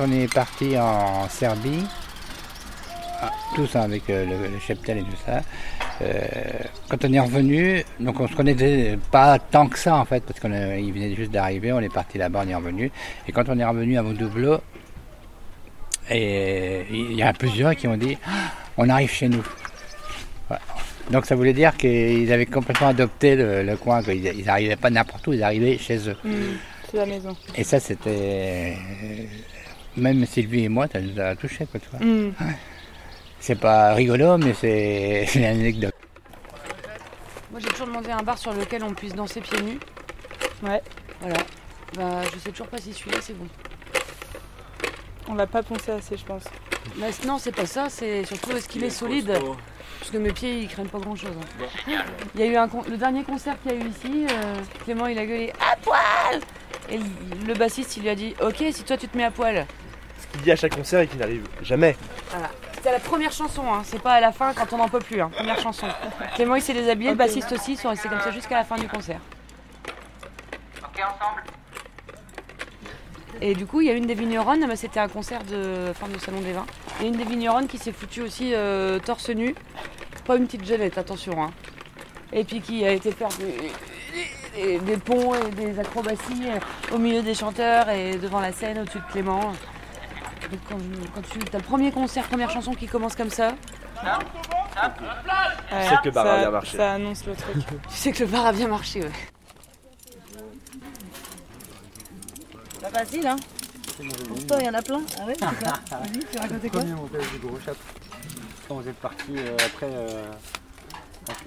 quand on est parti en Serbie, ah, tous hein, avec euh, le, le cheptel et tout ça, euh, quand on est revenu, donc on se connaissait pas tant que ça en fait, parce qu'il venait juste d'arriver, on est parti là-bas, on est revenu. Et quand on est revenu à Moudoublot, et il y a plusieurs qui ont dit Ah, on arrive chez nous. Voilà. Donc ça voulait dire qu'ils avaient complètement adopté le, le coin, qu'ils n'arrivaient pas n'importe où, ils arrivaient chez eux. Hmm, c'est la maison. Et ça c'était. Même Sylvie et moi, ça nous a touchés quoi, tu vois. Hmm. C'est pas rigolo, mais c'est une anecdote. Moi, j'ai toujours demandé un bar sur lequel on puisse danser pieds nus. Ouais, Voilà. Bah, je sais toujours pas si celui-là c'est bon. on l'a pas pensé assez, je pense. Mais non, c'est pas ça, c'est surtout est-ce qu'il est solide Parce que mes pieds ils craignent pas grand chose. Il y a eu un con- le dernier concert qu'il y a eu ici, euh, Clément il a gueulé à poil Et le- bassiste il lui a dit Ok, si toi tu te mets à poil. Ce qu'il dit à chaque concert et qui n'arrive jamais. Voilà. C'était la première chanson, hein. c'est pas à la fin quand on n'en peut plus. Hein. Première chanson. Clément il s'est déshabillé, le bassiste aussi, ils sont restés comme ça jusqu'à la fin du concert. Et du coup, il y a une des vigneronnes, bah, c'était un concert de fin de salon des vins. Il y a une des vigneronnes qui s'est foutue aussi euh, torse nu. Pas une petite jeunette, attention. Hein. Et puis qui a été faire des, des- ponts et des acrobaties euh, au milieu des chanteurs et devant la scène au-dessus de Clément. Donc, quand, quand tu as le premier concert, première chanson qui commence comme ça, Ouais, sais que le bar a ça- bien marché. Ça annonce le truc. tu sais que le bar a bien marché. Ouais. Pas facile, hein Pourtant, il y en a plein. Ah ouais Vas-y, tu racontais quoi Premier montage du gros chapeau. Quand vous êtes parti euh, après. euh,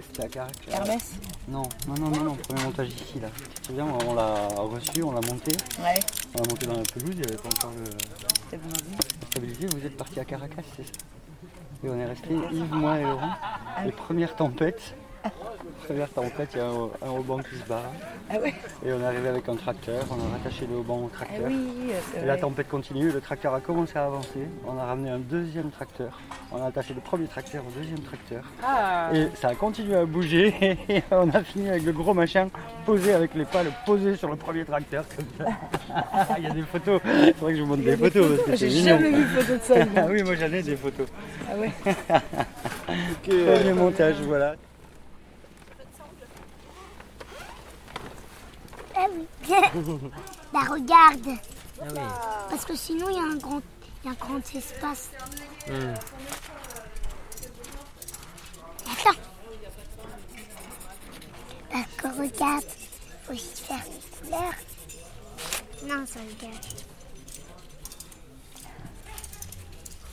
C'était à Carac là. Hermès Non, non, non, non, non, premier montage ici là. C'est bien, on l'a reçu, on l'a monté. Ouais, On l'a monté dans la pelouse, il n'y avait pas encore le- stabilité. Vous êtes parti à Caracas, c'est ça Et on est resté, Yves, moi et Laurent. Les premières tempêtes. Première tempête, il y a un, un haut-banc qui se barre. Ah ouais Et on est arrivé avec un tracteur, on a rattaché le haut-banc au Ah tracteur. oui, c'est Et la tempête continue, le tracteur a commencé à avancer. On a ramené un deuxième tracteur. On a attaché le premier tracteur au deuxième tracteur. Ah, Et ça a continué à bouger. Et on a fini avec le gros machin posé avec les pales posées sur le premier tracteur. Comme ça. Il y a des photos. Il faudrait que je vous montre des photos. parce que J'ai jamais vu de photo de ça. Ah oui, moi j'en ai des photos. Ah ouais Premier montage, voilà. Ah oui. bah regarde. Parce que sinon il y a un grand, y a un grand espace. Attends. Parce que regarde, faut aussi faire une couleur. Non, ça regarde.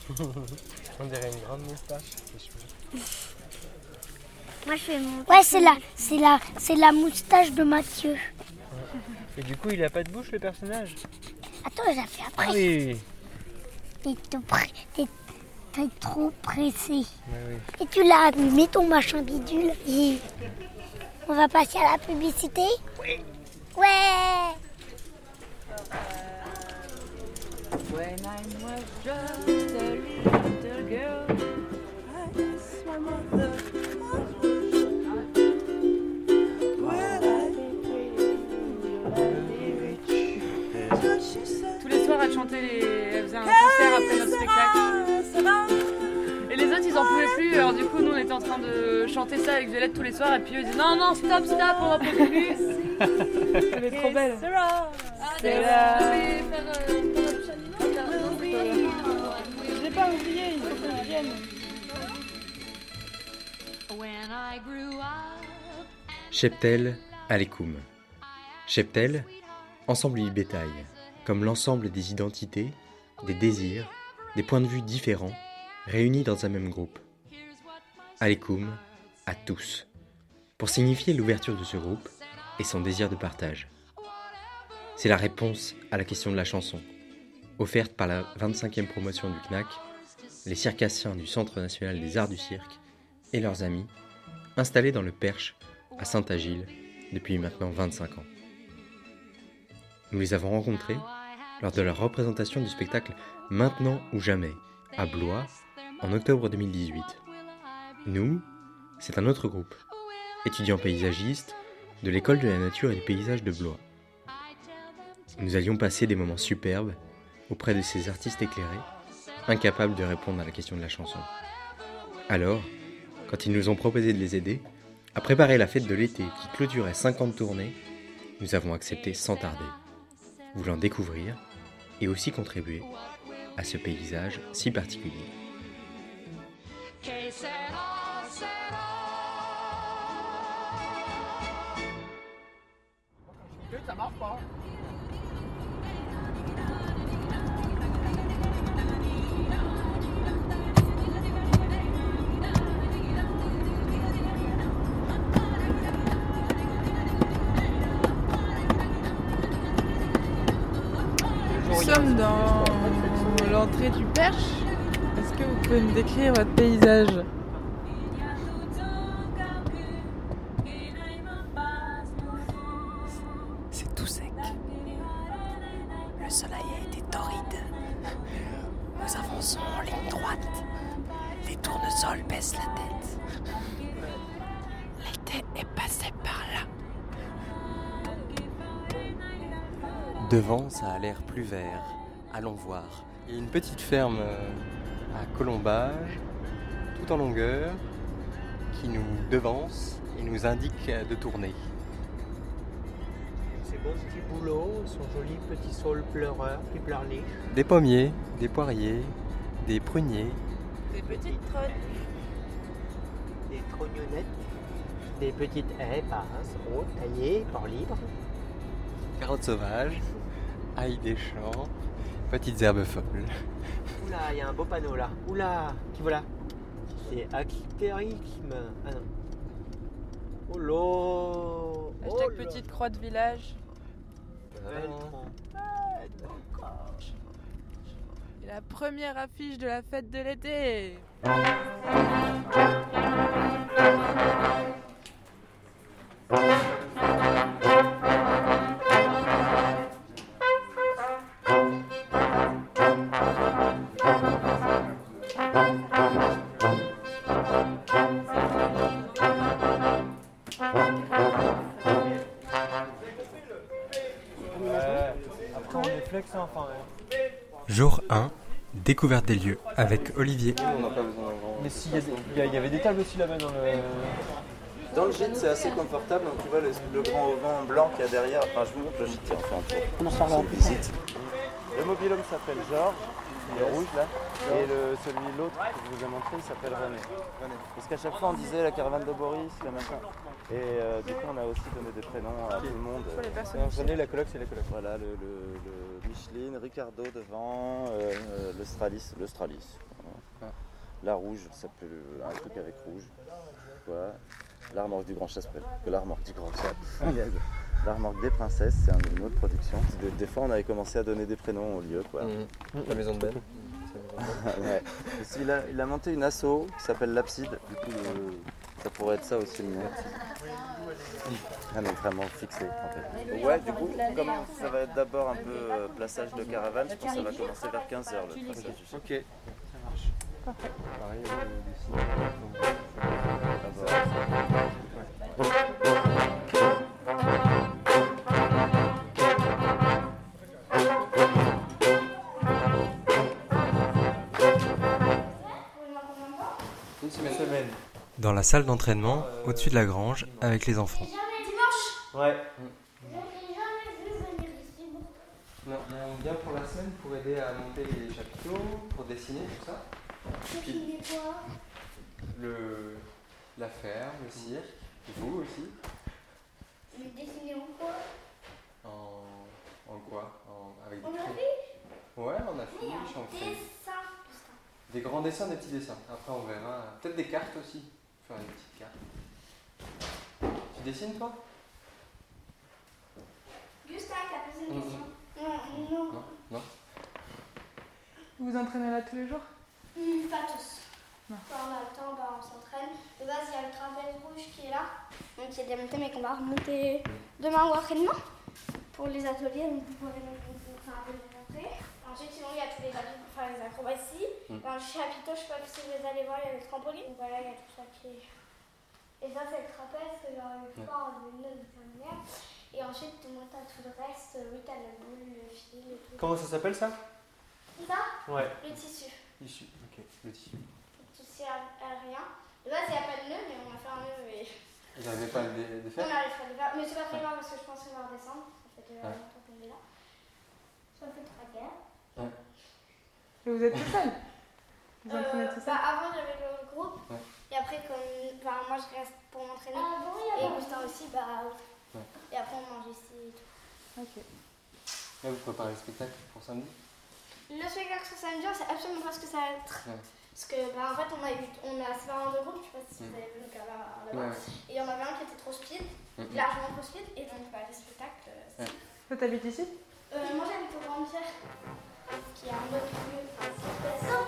On dirait une grande moustache. Moi je fais mon. Ouais, c'est la, c'est la, c'est la moustache de Mathieu. Et du coup, il a pas de bouche le personnage? Attends, j'ai fait après. Oui. T'es t'es- t'es trop pressé. oui. Et tu l'as allumé ton machin bidule. Et on va passer à la publicité? Oui. Ouais. When I was just a little girl, I asked my mother. Elle chantait les... Elle faisait un concert après notre spectacle. Et les autres, ils en pouvaient plus. Alors du coup, nous, on était en train de chanter ça avec Violette tous les soirs. Et puis eux, ils disaient non, non, stop, stop, on va pas plus. elle est trop belle. C'est là. euh, Je l'ai pas oublié, il faut que je vienne. Cheptel, Alekoum. Cheptel, ensemble du bétail, comme l'ensemble des identités, des désirs, des points de vue différents, réunis dans un même groupe. Alekoum, à tous, pour signifier l'ouverture de ce groupe et son désir de partage. C'est la réponse à la question de la chanson, offerte par la 25e promotion du CNAC, les circassiens du Centre national des arts du cirque et leurs amis, installés dans le Perche à Saint-Agile depuis maintenant 25 ans. Nous les avons rencontrés lors de leur représentation du spectacle Maintenant ou jamais à Blois en octobre 2018. Nous, c'est un autre groupe, étudiants paysagistes de l'école de la nature et du paysage de Blois. Nous allions passer des moments superbes auprès de ces artistes éclairés, incapables de répondre à la question de la chanson. Alors, quand ils nous ont proposé de les aider, à préparer la fête de l'été qui clôturait 50 tournées, nous avons accepté sans tarder, voulant découvrir et aussi contribuer à ce paysage si particulier. Dans l'entrée du Perche. Est-ce que vous pouvez me décrire votre paysage? Il y a une petite ferme euh, à colombage, tout en longueur, qui nous devance et nous indique euh, de tourner. Ces beaux petits bouleaux, son joli petit saule pleureur qui pleurniche. Des pommiers, des poiriers, des pruniers, Des petites trottes. Des trognonnettes, des petites haies basses, hautes, taillées, port libre. carottes sauvages, ail des champs, petites herbes folles. Oula, il y a un beau panneau là. Oula, qui voilà C'est Actéricme. Ah non. Oh là Hashtag oh petite croix de village. La première affiche de la fête de l'été. Jour 1, découverte des lieux avec Olivier. Mais s'il y, y avait des tables aussi là-bas dans le. Dans le gîte, c'est assez confortable. Donc, tu vois le, le grand auvent blanc qu'il y a derrière. Enfin, je vous montre le gîte, tiens, On en parlera pour plus visite. Le mobilhome s'appelle Georges, il est rouge là. Et le, celui l'autre que je vous ai montré, il s'appelle René. Parce qu'à chaque fois, on disait la caravane de Boris, le machin. Et euh, du coup, on a aussi donné des prénoms à tout le monde. Pour les personnes Euh, René, la coloc, c'est la coloc. Voilà, le, le- le Micheline, Ricardo devant, euh, euh, le Stralis, le Stralis. Voilà. La rouge, ça peut un truc avec rouge. Voilà. L'armorque du Grand Chasse, que l'armorque du Grand Chasse. L'armorque des princesses, c'est un- une autre production. Des, des fois, on avait commencé à donner des prénoms au lieu. Quoi. La maison de Ben. Ouais. Il, a, il a monté une asso qui s'appelle l'Abside. Du coup, ça pourrait être ça aussi le nom. Ah non, vraiment fixé en fait. Ouais, du coup, comme ça va être d'abord un peu euh, plaçage de caravane, je pense que ça va commencer vers 15h le traçage du site. Ok. Pareil, la salle d'entraînement, au-dessus de la grange, avec les enfants. Ouais. Non, on vient pour la semaine pour aider à monter les chapiteaux, pour dessiner tout ça. Puis le, la ferme, le cirque, vous aussi. Mais dessiner en quoi? En, en quoi? En, Avec des On a. Ouais, on affiche, on fait des grands dessins, des petits dessins. Après, on verra. Peut-être des cartes aussi. Faire des petites cartes. Tu dessines toi? Gustave a posé une question. Non, non. Non Non Vous vous entraînez là tous les jours? Hmm, pas tous. Non. Quand on a le temps, bah, on s'entraîne. De base, il y a le trapèze rouge qui est là. Donc, il y a des montées, mais qu'on va remonter demain au entraînement pour les ateliers. Donc, vous pourrez nous montrer. Ensuite, sinon, il y a tous les ateliers faire les acrobaties. Mm. Dans le chapiteau, je sais pas si vous allez voir, il y a le trampoline. Donc, voilà, il y a tout ça qui est. Et ça, c'est le trapèze que j'aurais eu fort en une autre dernière. Et ensuite, tout le reste. Oui, t'as la boule, le fil et tout. Comment ça s'appelle ça? Ça? Ouais. Le tissu. Tissu, ok, le tissu. Le tissu aérien. De base, il n'y a pas de nœud, mais on a fait un nœud et Vous n'arrivez pas à le dé- on défaire arrive à le faire. Mais c'est pas très grave parce que je pense qu'on va redescendre. Ça fait déjà Ouais. longtemps qu'on est là. Ça fait trois guerres. Et vous êtes tout seul Vous entraînez Euh, tout bah, seul avant, j'avais le groupe. Ouais. Et après, comme enfin, moi, je reste pour m'entraîner. Ah, et Augustin aussi, bah. Ouais. Et après, on mange ici et tout. Ok. Là, vous préparez le spectacle pour samedi? Le spectacle sur samedi, on sait absolument pas ce que ça va être. Ouais. Parce que, bah, en fait, on a, eu, on a séparé en deux groupes. Je sais pas si vous Mm. avez vu le cas là-bas. ouais. Et il y en avait un qui était trop speed, Mhm. largement trop speed. Et donc, bah, le spectacle. euh, Ouais. Toi, t'habites ici? Euh, moi j'habite au Grand Pierre, qui est un autre lieu. Sans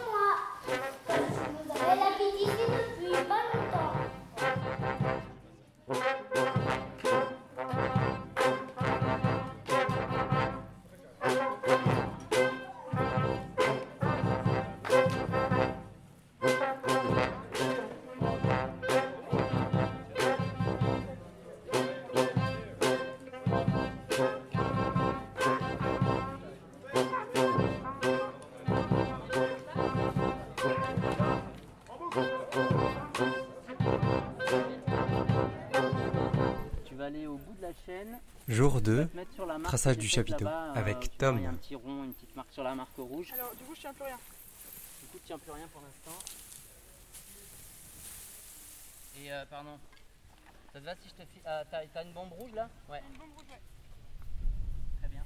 vas aller au bout de la chaîne. Jour tu vas 2, te mettre sur la marque traçage du chapiteau euh, avec tu Tom. il y a un petit rond, une petite marque sur la marque rouge. Alors, du coup, je tiens plus rien. Du coup, tu tiens plus rien pour l'instant. Et euh, pardon. Ça te va si je te file. Ah, t'as, t'as une bombe rouge là? Ouais. Une bombe rouge, ouais. Très bien.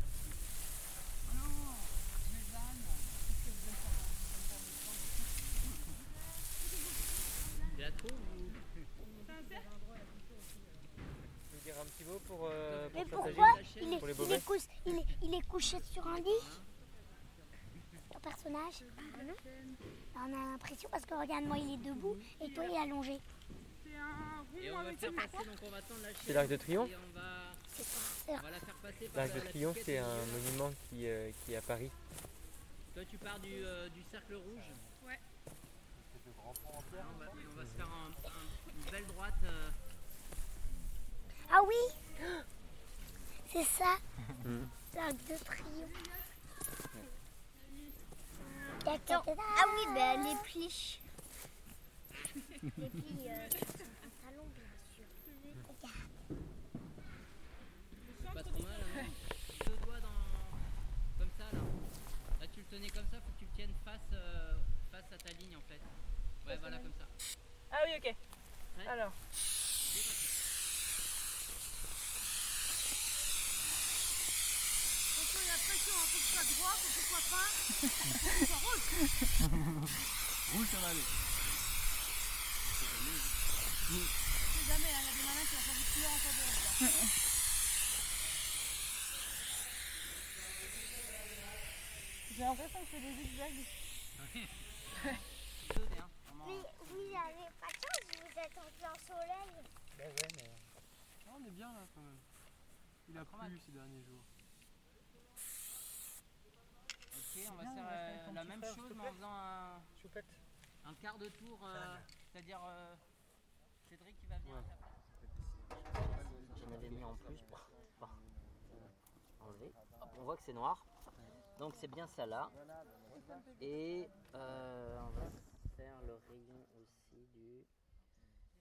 Tu la trouves ou plus Tu pour, euh, Mais pour pourquoi Saint-Agile il est, Pour les il, est couché, il, est, il est couché sur un lit Ton personnage On a l'impression parce que regarde-moi, il est debout et toi, il est allongé. C'est l'Arc de Triomphe et on va, C'est on va la faire passer par L'Arc la- de Triomphe, c'est un milieu. monument qui, euh, qui est à Paris. Toi, tu pars du, euh, du cercle rouge Ouais. on va, et on va se faire un- un- une belle droite. euh, Ah oui C'est ça, Mhm. l'arc de triomphe. Ah oui, ben les plis. les plis, euh, un talon, bien sûr. Regarde. pas trop mal. Hein. Deux doigts dans. comme ça là. Là, tu le tenais comme ça, faut que tu le tiennes face, euh, face à ta ligne en fait. Ouais, voilà, comme ça. Ah oui, ok. Alors. Attention, il y a pression, il faut que soit droit, faut que soit fin. faut que soit rouge. Rouge, ça va aller. Je sais jamais, hein, il y a des malins qui ont choisi de couleur en couleur. J'ai l'impression que c'est des zigzags. Mais vous n'avez pas de chance, vous êtes en plein soleil. Bah ouais, mais. on est bien là quand même. Il a plu ces derniers jours. Ok, on va faire euh, la même chose mais en faisant un, un quart de tour, euh, c'est-à-dire euh, Cédric qui va venir. J'en avais mis en plus pour pas enlever. Hop, on voit que c'est noir. Donc c'est bien ça là. Et euh, on va faire le rayon aussi du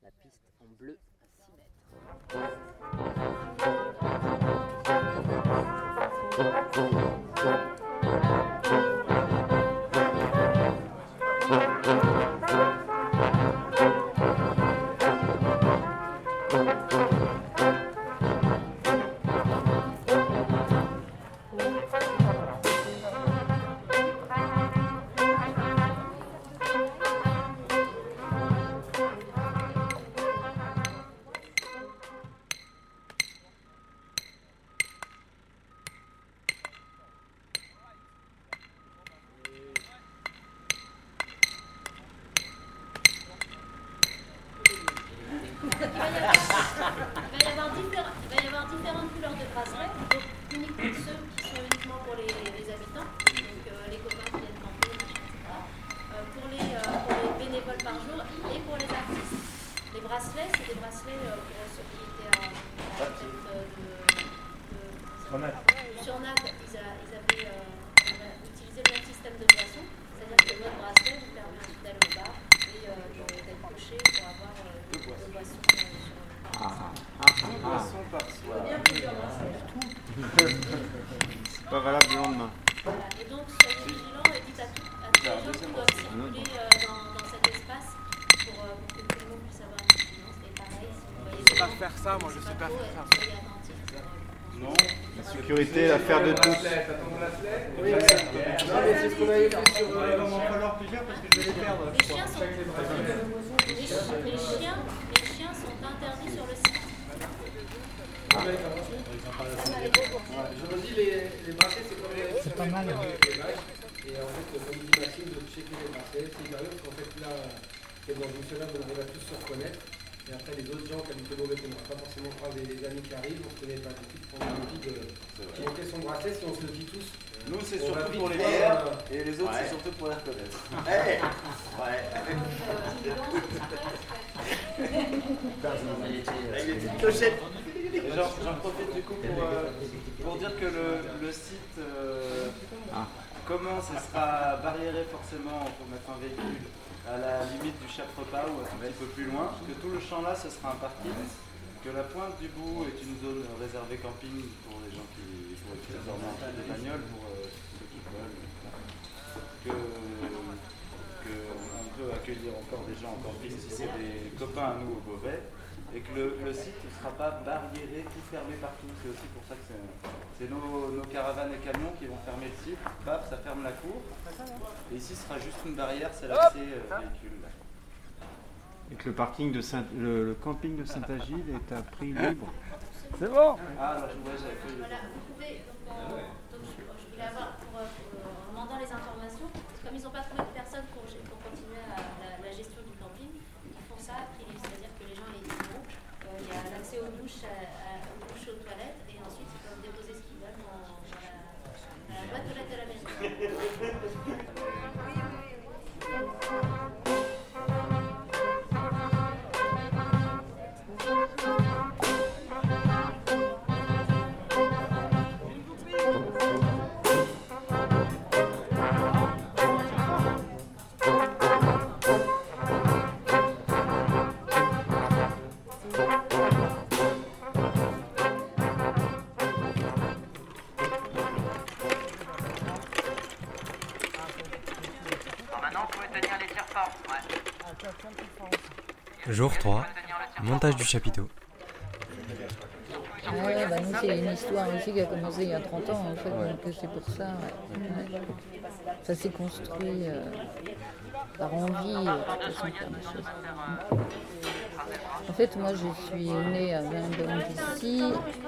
la piste en bleu à 6 mètres. Pas faire euh, ça. Non. La sécurité, l'affaire de tous. Oui, mais c'est ce qu'on avait fait sur. Il va m'en falloir plusieurs parce que je vais les perdre. Les chiens sont, les, chi- les chiens, les chiens sont interdits sur le site. Je me dis, les, bracelets, c'est comme les, C'est pas mal, hein. Et en fait, comme dit Maxime, de checker les bracelets, c'est bien parce qu'en fait, là, peut-être dans une semaine, on arrive à tous se reconnaître. Et après, les autres gens qui habitent au mauvais, qu'on n'a pas forcément croisé, les amis qui arrivent, on se connaît pas suite, on a envie de checker son bracelet si on se le dit tous. Nous, c'est surtout pour les voir, euh, et les autres, ouais. c'est surtout pour les reconnaître. Eh ouais. Avec des petites clochettes. Et J'en profite du coup pour, euh, pour dire que le, le site euh, commence et sera barriéré forcément pour mettre un véhicule à la limite du chape repas ou un peu plus loin, que tout le champ là ce sera un parking, que la pointe du bout est une zone réservée camping pour les gens qui pour accessoirement des bagnoles, pour euh, ceux qui veulent, que, que on peut accueillir encore des gens en camping si c'est des copains à nous au Beauvais, et que le, le site ne sera pas barriéré, tout fermé partout. C'est aussi pour ça que c'est, c'est nos, nos caravanes et camions qui vont fermer le site. Paf, ça ferme la cour. Et ici, ce sera juste une barrière, c'est l'accès euh, véhicule. là. Et que le parking de Saint, le, le camping de Saint-Agile est à prix libre. C'est bon Ah, alors, ouais, j'avais fait. Voilà, vous pouvez, donc, on- donc, je, je voulais avoir, pour, euh, pour, euh, en demandant les informations, comme ils n'ont pas trouvé de personne pour, pour continuer à la, la gestion du camping, ils font ça, puis c'est-à-dire que les gens ils y vont, euh, il y a l'accès Jour 3, montage du chapiteau. Ouais, bah nous, c'est une histoire aussi qui a commencé il y a 30 ans, en fait, donc c'est pour ça. ouais. Ouais. Ça s'est construit euh, par envie, euh, de toute façon, des choses. En fait, moi, je suis née à Vendôme d'ici.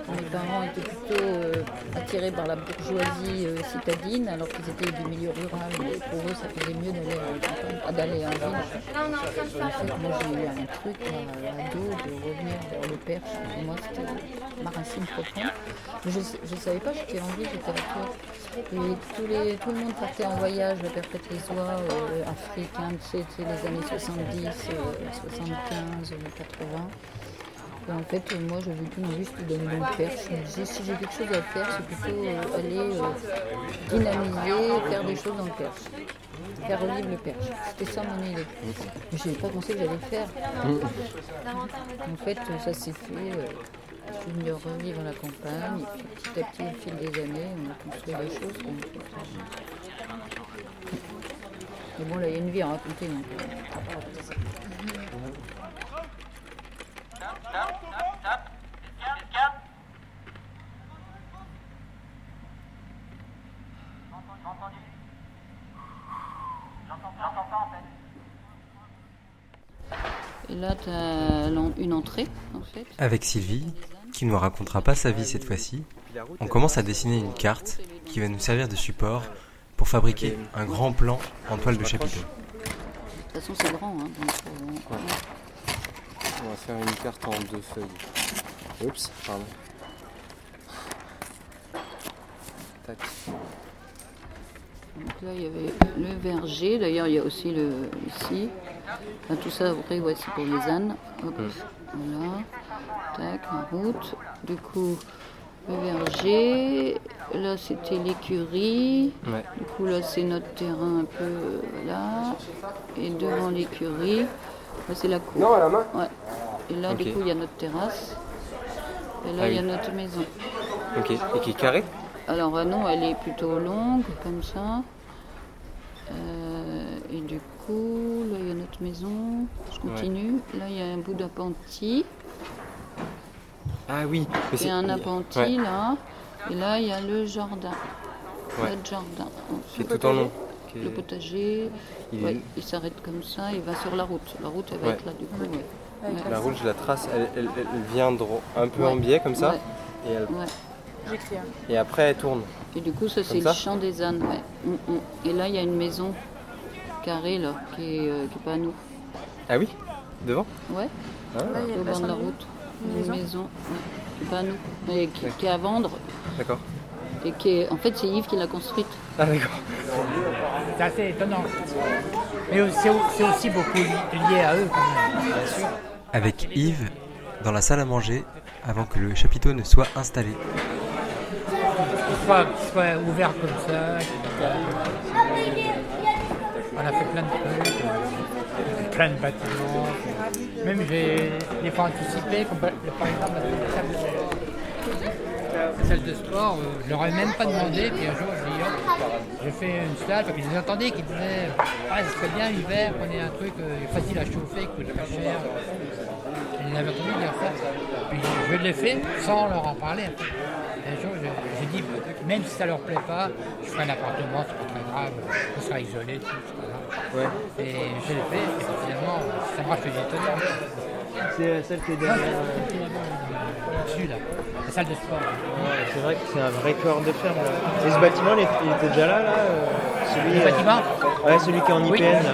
Mes parents étaient plutôt euh, attirés par la bourgeoisie euh, citadine, alors qu'ils étaient du milieu rural. Pour eux, ça faisait mieux d'aller en campagne, ah, d'aller en. En fait, moi, j'ai eu un truc à ado de revenir vers le Perche. Moi, je ne savais pas j'étais envie de littérature. Et tous les, tout le monde partait en voyage, le perpète les oies, euh, africain, tu sais, les années 70, euh, 75, euh, 80. Et en fait, euh, moi, j'avais qu'une juste dans le perche. Je me disais, si j'ai quelque chose à faire, c'est plutôt euh, aller euh, dynamiser, faire des choses dans le perche. Faire revivre le perche. C'était ça mon idée. Je n'avais pas pensé que j'allais faire. En fait, ça s'est fait. Venue revivre la campagne, petit à petit, au fil des années, on a construit les choses. Mais bon, là, il y a une vie à raconter. Euh, Et là, tu as une entrée, en fait. Avec Sylvie, qui ne nous racontera pas sa vie cette fois-ci, on commence à dessiner une carte qui va nous servir de support pour fabriquer un grand plan en toile de chapiteau. De toute façon, c'est grand. Hein, donc, euh, On va faire une carte en deux feuilles. Oups, pardon. Tac. Donc là, il y avait le verger. D'ailleurs, il y a aussi le ici. Enfin, tout ça, après, voici pour les ânes. Hop, Voilà. Tac, la route. Du coup, le verger. Là, c'était l'écurie. Ouais. Du coup, là, c'est notre terrain un peu. euh, Voilà. Et devant l'écurie, là, c'est la cour. Non, à la main Ouais. Et là, du coup, il y a notre terrasse. Et là, Ah il y a oui. notre maison. Ok. Et qui est carré Alors euh, non, elle est plutôt longue, comme ça. Euh, et du coup, là, il y a notre maison. Je continue. Là, il y a un bout d'appentis. Ah oui. mais Il y c'est- a un appentis, Ouais. là. Et là, il y a le jardin. Ouais. Notre jardin. Qui est tout en long. Le potager. Il est- Ouais, il s'arrête comme ça, il va sur la route. La route, elle va Ouais. être là, du coup. ouais. Ouais. La route, je la trace, elle, elle- elle vient dro- un peu Ouais. en biais comme ça. Ouais. Et, elle- Ouais. J'écris. hein. et après, elle tourne. Et du coup, ça, c'est le champ des ânes. Ouais. Mm, mm. Et là, il y a une maison carrée, là, qui est, euh, pas à nous. Ah oui? Devant? Ouais. Ah. Là, il y a au bord de la route. Une maison ouais. pas à nous. Mais qui, qui est à vendre. D'accord. Et qui est, en fait, c'est Yves qui l'a construite. Ah d'accord. C'est assez étonnant. Mais c'est aussi beaucoup li- lié à eux quand même. Bien sûr. Avec Yves, dans la salle à manger, avant que le chapiteau ne soit installé. Qu'il soit, qu'il soit ouvert comme ça. On a fait plein de trucs, euh, plein de bâtiments. Même j'ai des fois anticipé, comme par exemple la salle de, sport, euh, je leur ai même pas demandé, puis un jour je dis hop, je fais une salle, parce qu'ils entendaient qu'ils disaient ah ce serait bien l'hiver ait un truc euh, facile à chauffer, qui coûte pas cher. Ils avaient entendu dire ça. Puis je l'ai fait sans leur en parler. Un jour, je- j'ai dit, même si ça leur plaît pas, je ferai un appartement, c'est pas très grave, ce sera isolé, tout, c'est pas grave. Et je l'ai fait, et finalement, ça marche étonnant. C'est celle qui est derrière. euh, Dessus, là, la salle de sport. Ouais, c'est vrai que c'est un vrai corps de ferme. Là. Et ce bâtiment, il était déjà là, là euh, celui, Le euh, bâtiment Ouais, celui qui est en Oui. IPN. Là.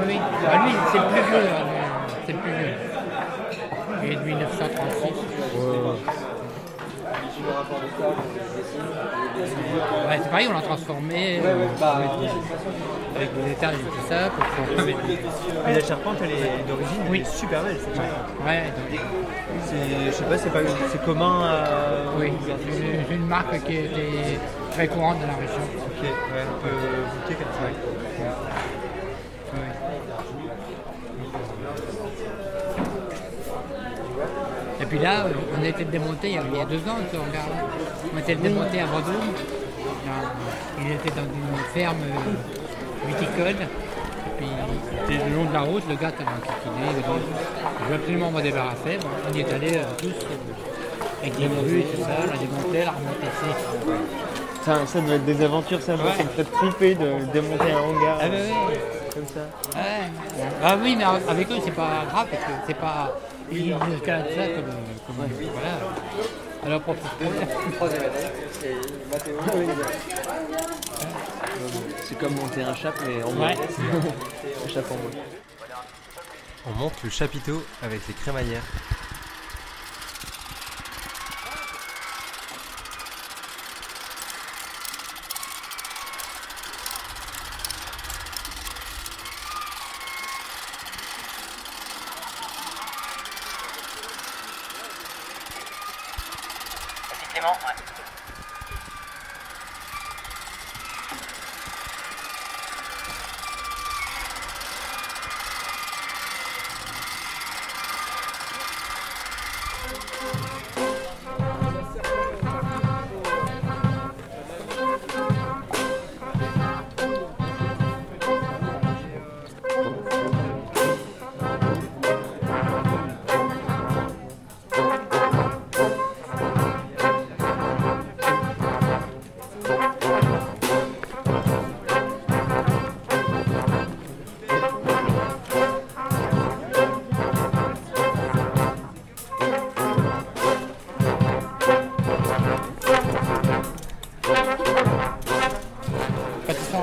Oui, oui. Bah, lui, c'est le plus vieux. hein, C'est le plus vieux. Il est de 1936. Ouais, c'est pareil, on l'a transformé euh, avec, avec des étages et tout ça. Pour qu'on- Mais la charpente, elle est d'origine, elle Oui. est super belle cette charpente. Ouais, donc- C'est, je sais pas, c'est pas, c'est commun à. oui, c'est une, marque qui était très courante dans la région. Ok, ouais, on peut goûter comme ça. Et puis là, on a été démonté il y a, il y a deux ans, ce hangar-là. On a été démonté à Bordeaux. Il était dans une ferme viticole. Et puis, il était le long de la route, le gars était enquiquiné. Je veux absolument m'en débarrasser. Bon, on y est allé euh, tous, euh, avec des grues et tout ça. On a démonté, la remonté. Ça, ça doit être des aventures, ça, Ouais. ça me fait tromper de démonter un hangar. Ah, bah. Comme ça. Ouais. Ah oui, mais avec eux, c'est pas grave parce que c'est pas. Ils escaladent ça comme. comme voilà. Leur propre Troisième année, c'est C'est comme monter un chap, mais en. Ouais. un en bois. On monte le chapiteau avec les crémaillères. Clément, ouais.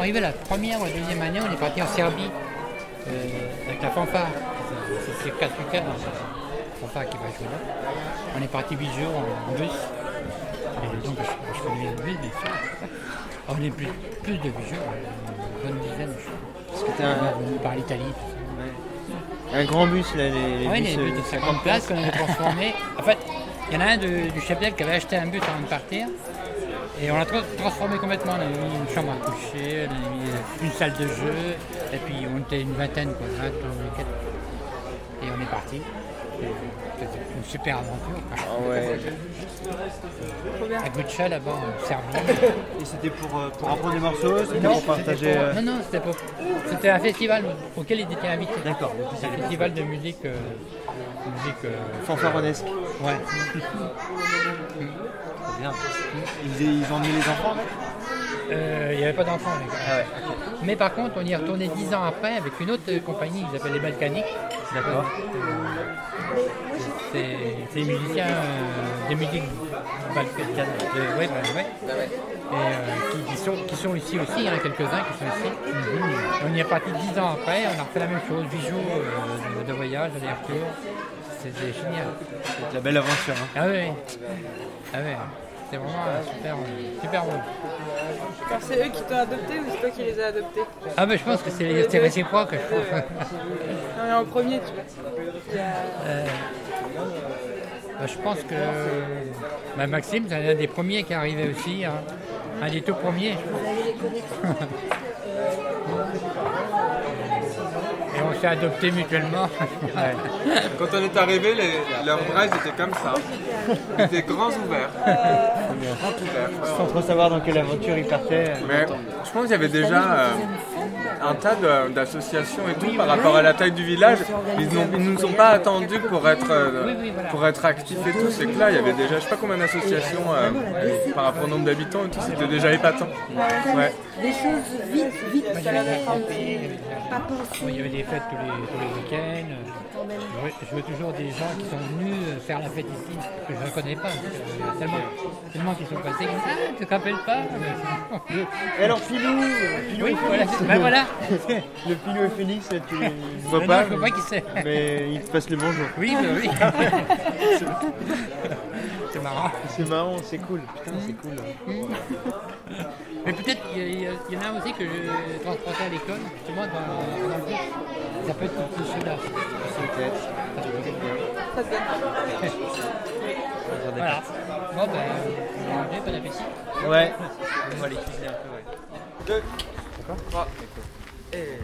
Ils sont arrivés la première ou la deuxième année, on est parti en Serbie euh, avec la fanfare. C'est- quatre week-ends, la fanfare qui va jouer là. On est parti huit jours en, bus. Et donc je, je connais le bus, bien sûr. On est plus, plus de huit jours, une bonne dizaine, je crois. Parce que un- On est venu par l'Italie. Un grand bus, là, les, les Oui, bus, les euh, bus de 50 places qu'on avait transformés. En fait, il y en a un de- du chapelle qui avait acheté un bus avant de partir. Et on l'a tra- transformé complètement. On a mis une chambre à coucher, on a mis une salle de jeu. Et puis on était une vingtaine, quoi, 20 ou 24. Et on est parti. c'est une super aventure. Ah ouais. À Guccia, là-bas, en Serbie. Et c'était pour, euh, pour apprendre des morceaux, c'était Non, pour partager. pour- euh, Non, non, c'était pour- c'était un festival auquel il était invité. D'accord. C'est un festival de musique. euh, musique euh, Fanfaronesque. Ouais. Bien. Ils, ont emmené les enfants avec Euh, Il n'y avait pas d'enfants. Ah ouais, Mais par contre, on y est retourné dix ans après avec une autre compagnie qui s'appelle les Balkaniques. D'accord. C'est des musiciens euh, de musique balkanique. Euh, ouais, bah, ouais. Et euh, qui, qui sont, qui sont ici aussi, il y en a quelques-uns qui sont ici. On y est parti dix ans après, on a refait la même chose, huit jours euh, de, voyage, d'aller-retour. C'était génial. C'est de la belle aventure. hein. Ah oui, ah ouais. C'était vraiment un super, euh, super. Alors c'est eux qui t'ont adopté ou c'est toi qui les as adoptés Ah ben je pense que c'est Les c'est réciproque, je pense. Non mais en premier, tu vois. A- Euh, bah, je pense que bah, Maxime, c'est un des premiers qui est arrivé aussi, hein. un des tout premiers. je pense. S'est adoptés mutuellement. Quand on est arrivé, les- leurs bras ils étaient comme ça. Ils étaient grands ouverts. Grands ouverts. Sans trop savoir dans quelle aventure ils partaient. Mais je pense qu'il y avait déjà euh, un tas d'associations et tout par rapport à la taille du village. Ils ne nous ont pas attendus pour être, euh, pour être actifs et tout. C'est que là, il y avait déjà je sais pas combien d'associations euh, par rapport au nombre d'habitants et tout. C'était déjà épatant. Ouais. Des choses vite, vite, ça va pas pensé. Il y avait des fêtes tous les, tous les week-ends. Je vois toujours des gens qui sont venus euh, faire la fête ici, que je ne connais pas. que Il a tellement, tellement qui sont passés. qui Ah, tu te rappelles pas Et alors Filou, Filou Oui, voilà, ben voilà. Le Filou et Félix, tu les vois pas non, je vois pas qui c'est. Mais ils te passent le bonjour. Oui, bah oui. c'est marrant. C'est marrant, c'est cool. Putain, c'est cool. Mais peut-être il y, a- il y en a aussi que je transportais à l'école, justement, dans, dans le bus. Ça peut être tout ceux-là. Ça te donne. Voilà. Bon, ben, euh, bon appétit. Ouais. On va les cuisiner un peu, ouais. Deux. D'accord Trois. Et...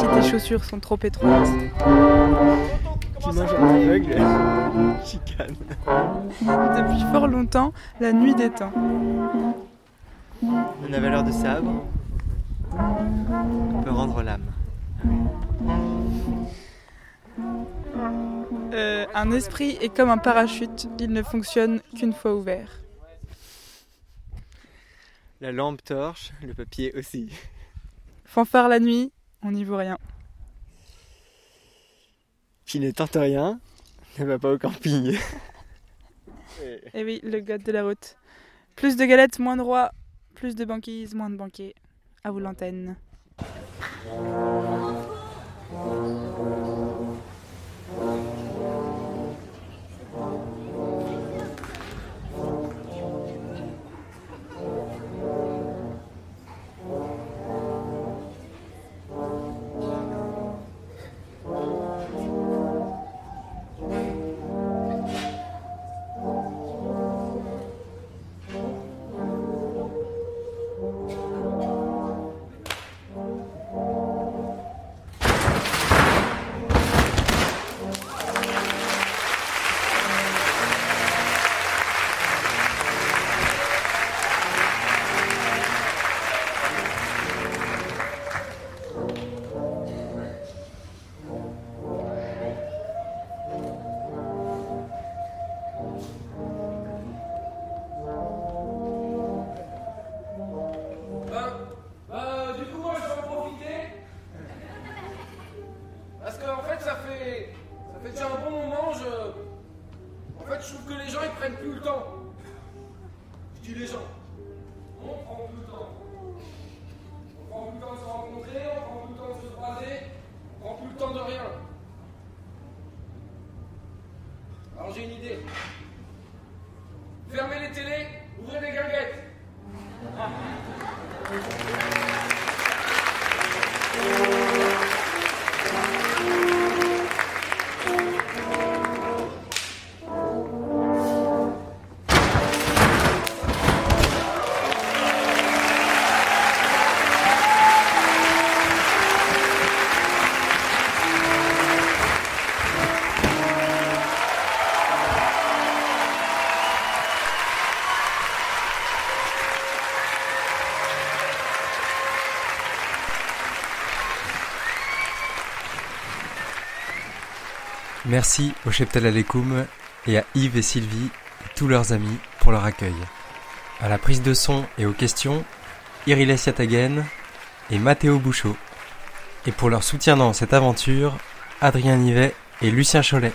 si tes chaussures sont trop étroites. Qui mange un aveugle. Chicane. Depuis fort longtemps, la nuit des temps. On a valeur de sabre. On peut rendre l'âme. Euh, un esprit est comme un parachute, il ne fonctionne qu'une fois ouvert. La lampe torche, le papier aussi. Fanfare la nuit, on n'y voit rien. Qui ne tente rien, ne va pas au camping. Et Eh oui, le god de la route. Plus de galettes, moins de rois. Plus de banquises, moins de banquiers. À vous l'antenne. Merci au cheptel Alekoum et à Yves et Sylvie et tous leurs amis pour leur accueil. À la prise de son et aux questions, Iriles Yatagen et Mathéo Bouchot. Et pour leur soutien dans cette aventure, Adrien Nivet et Lucien Cholet.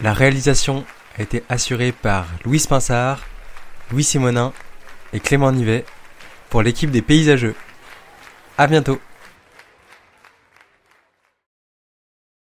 La réalisation a été assurée par Louis Pinsard, Louis Simonin et Clément Nivet pour l'équipe des paysageux. À bientôt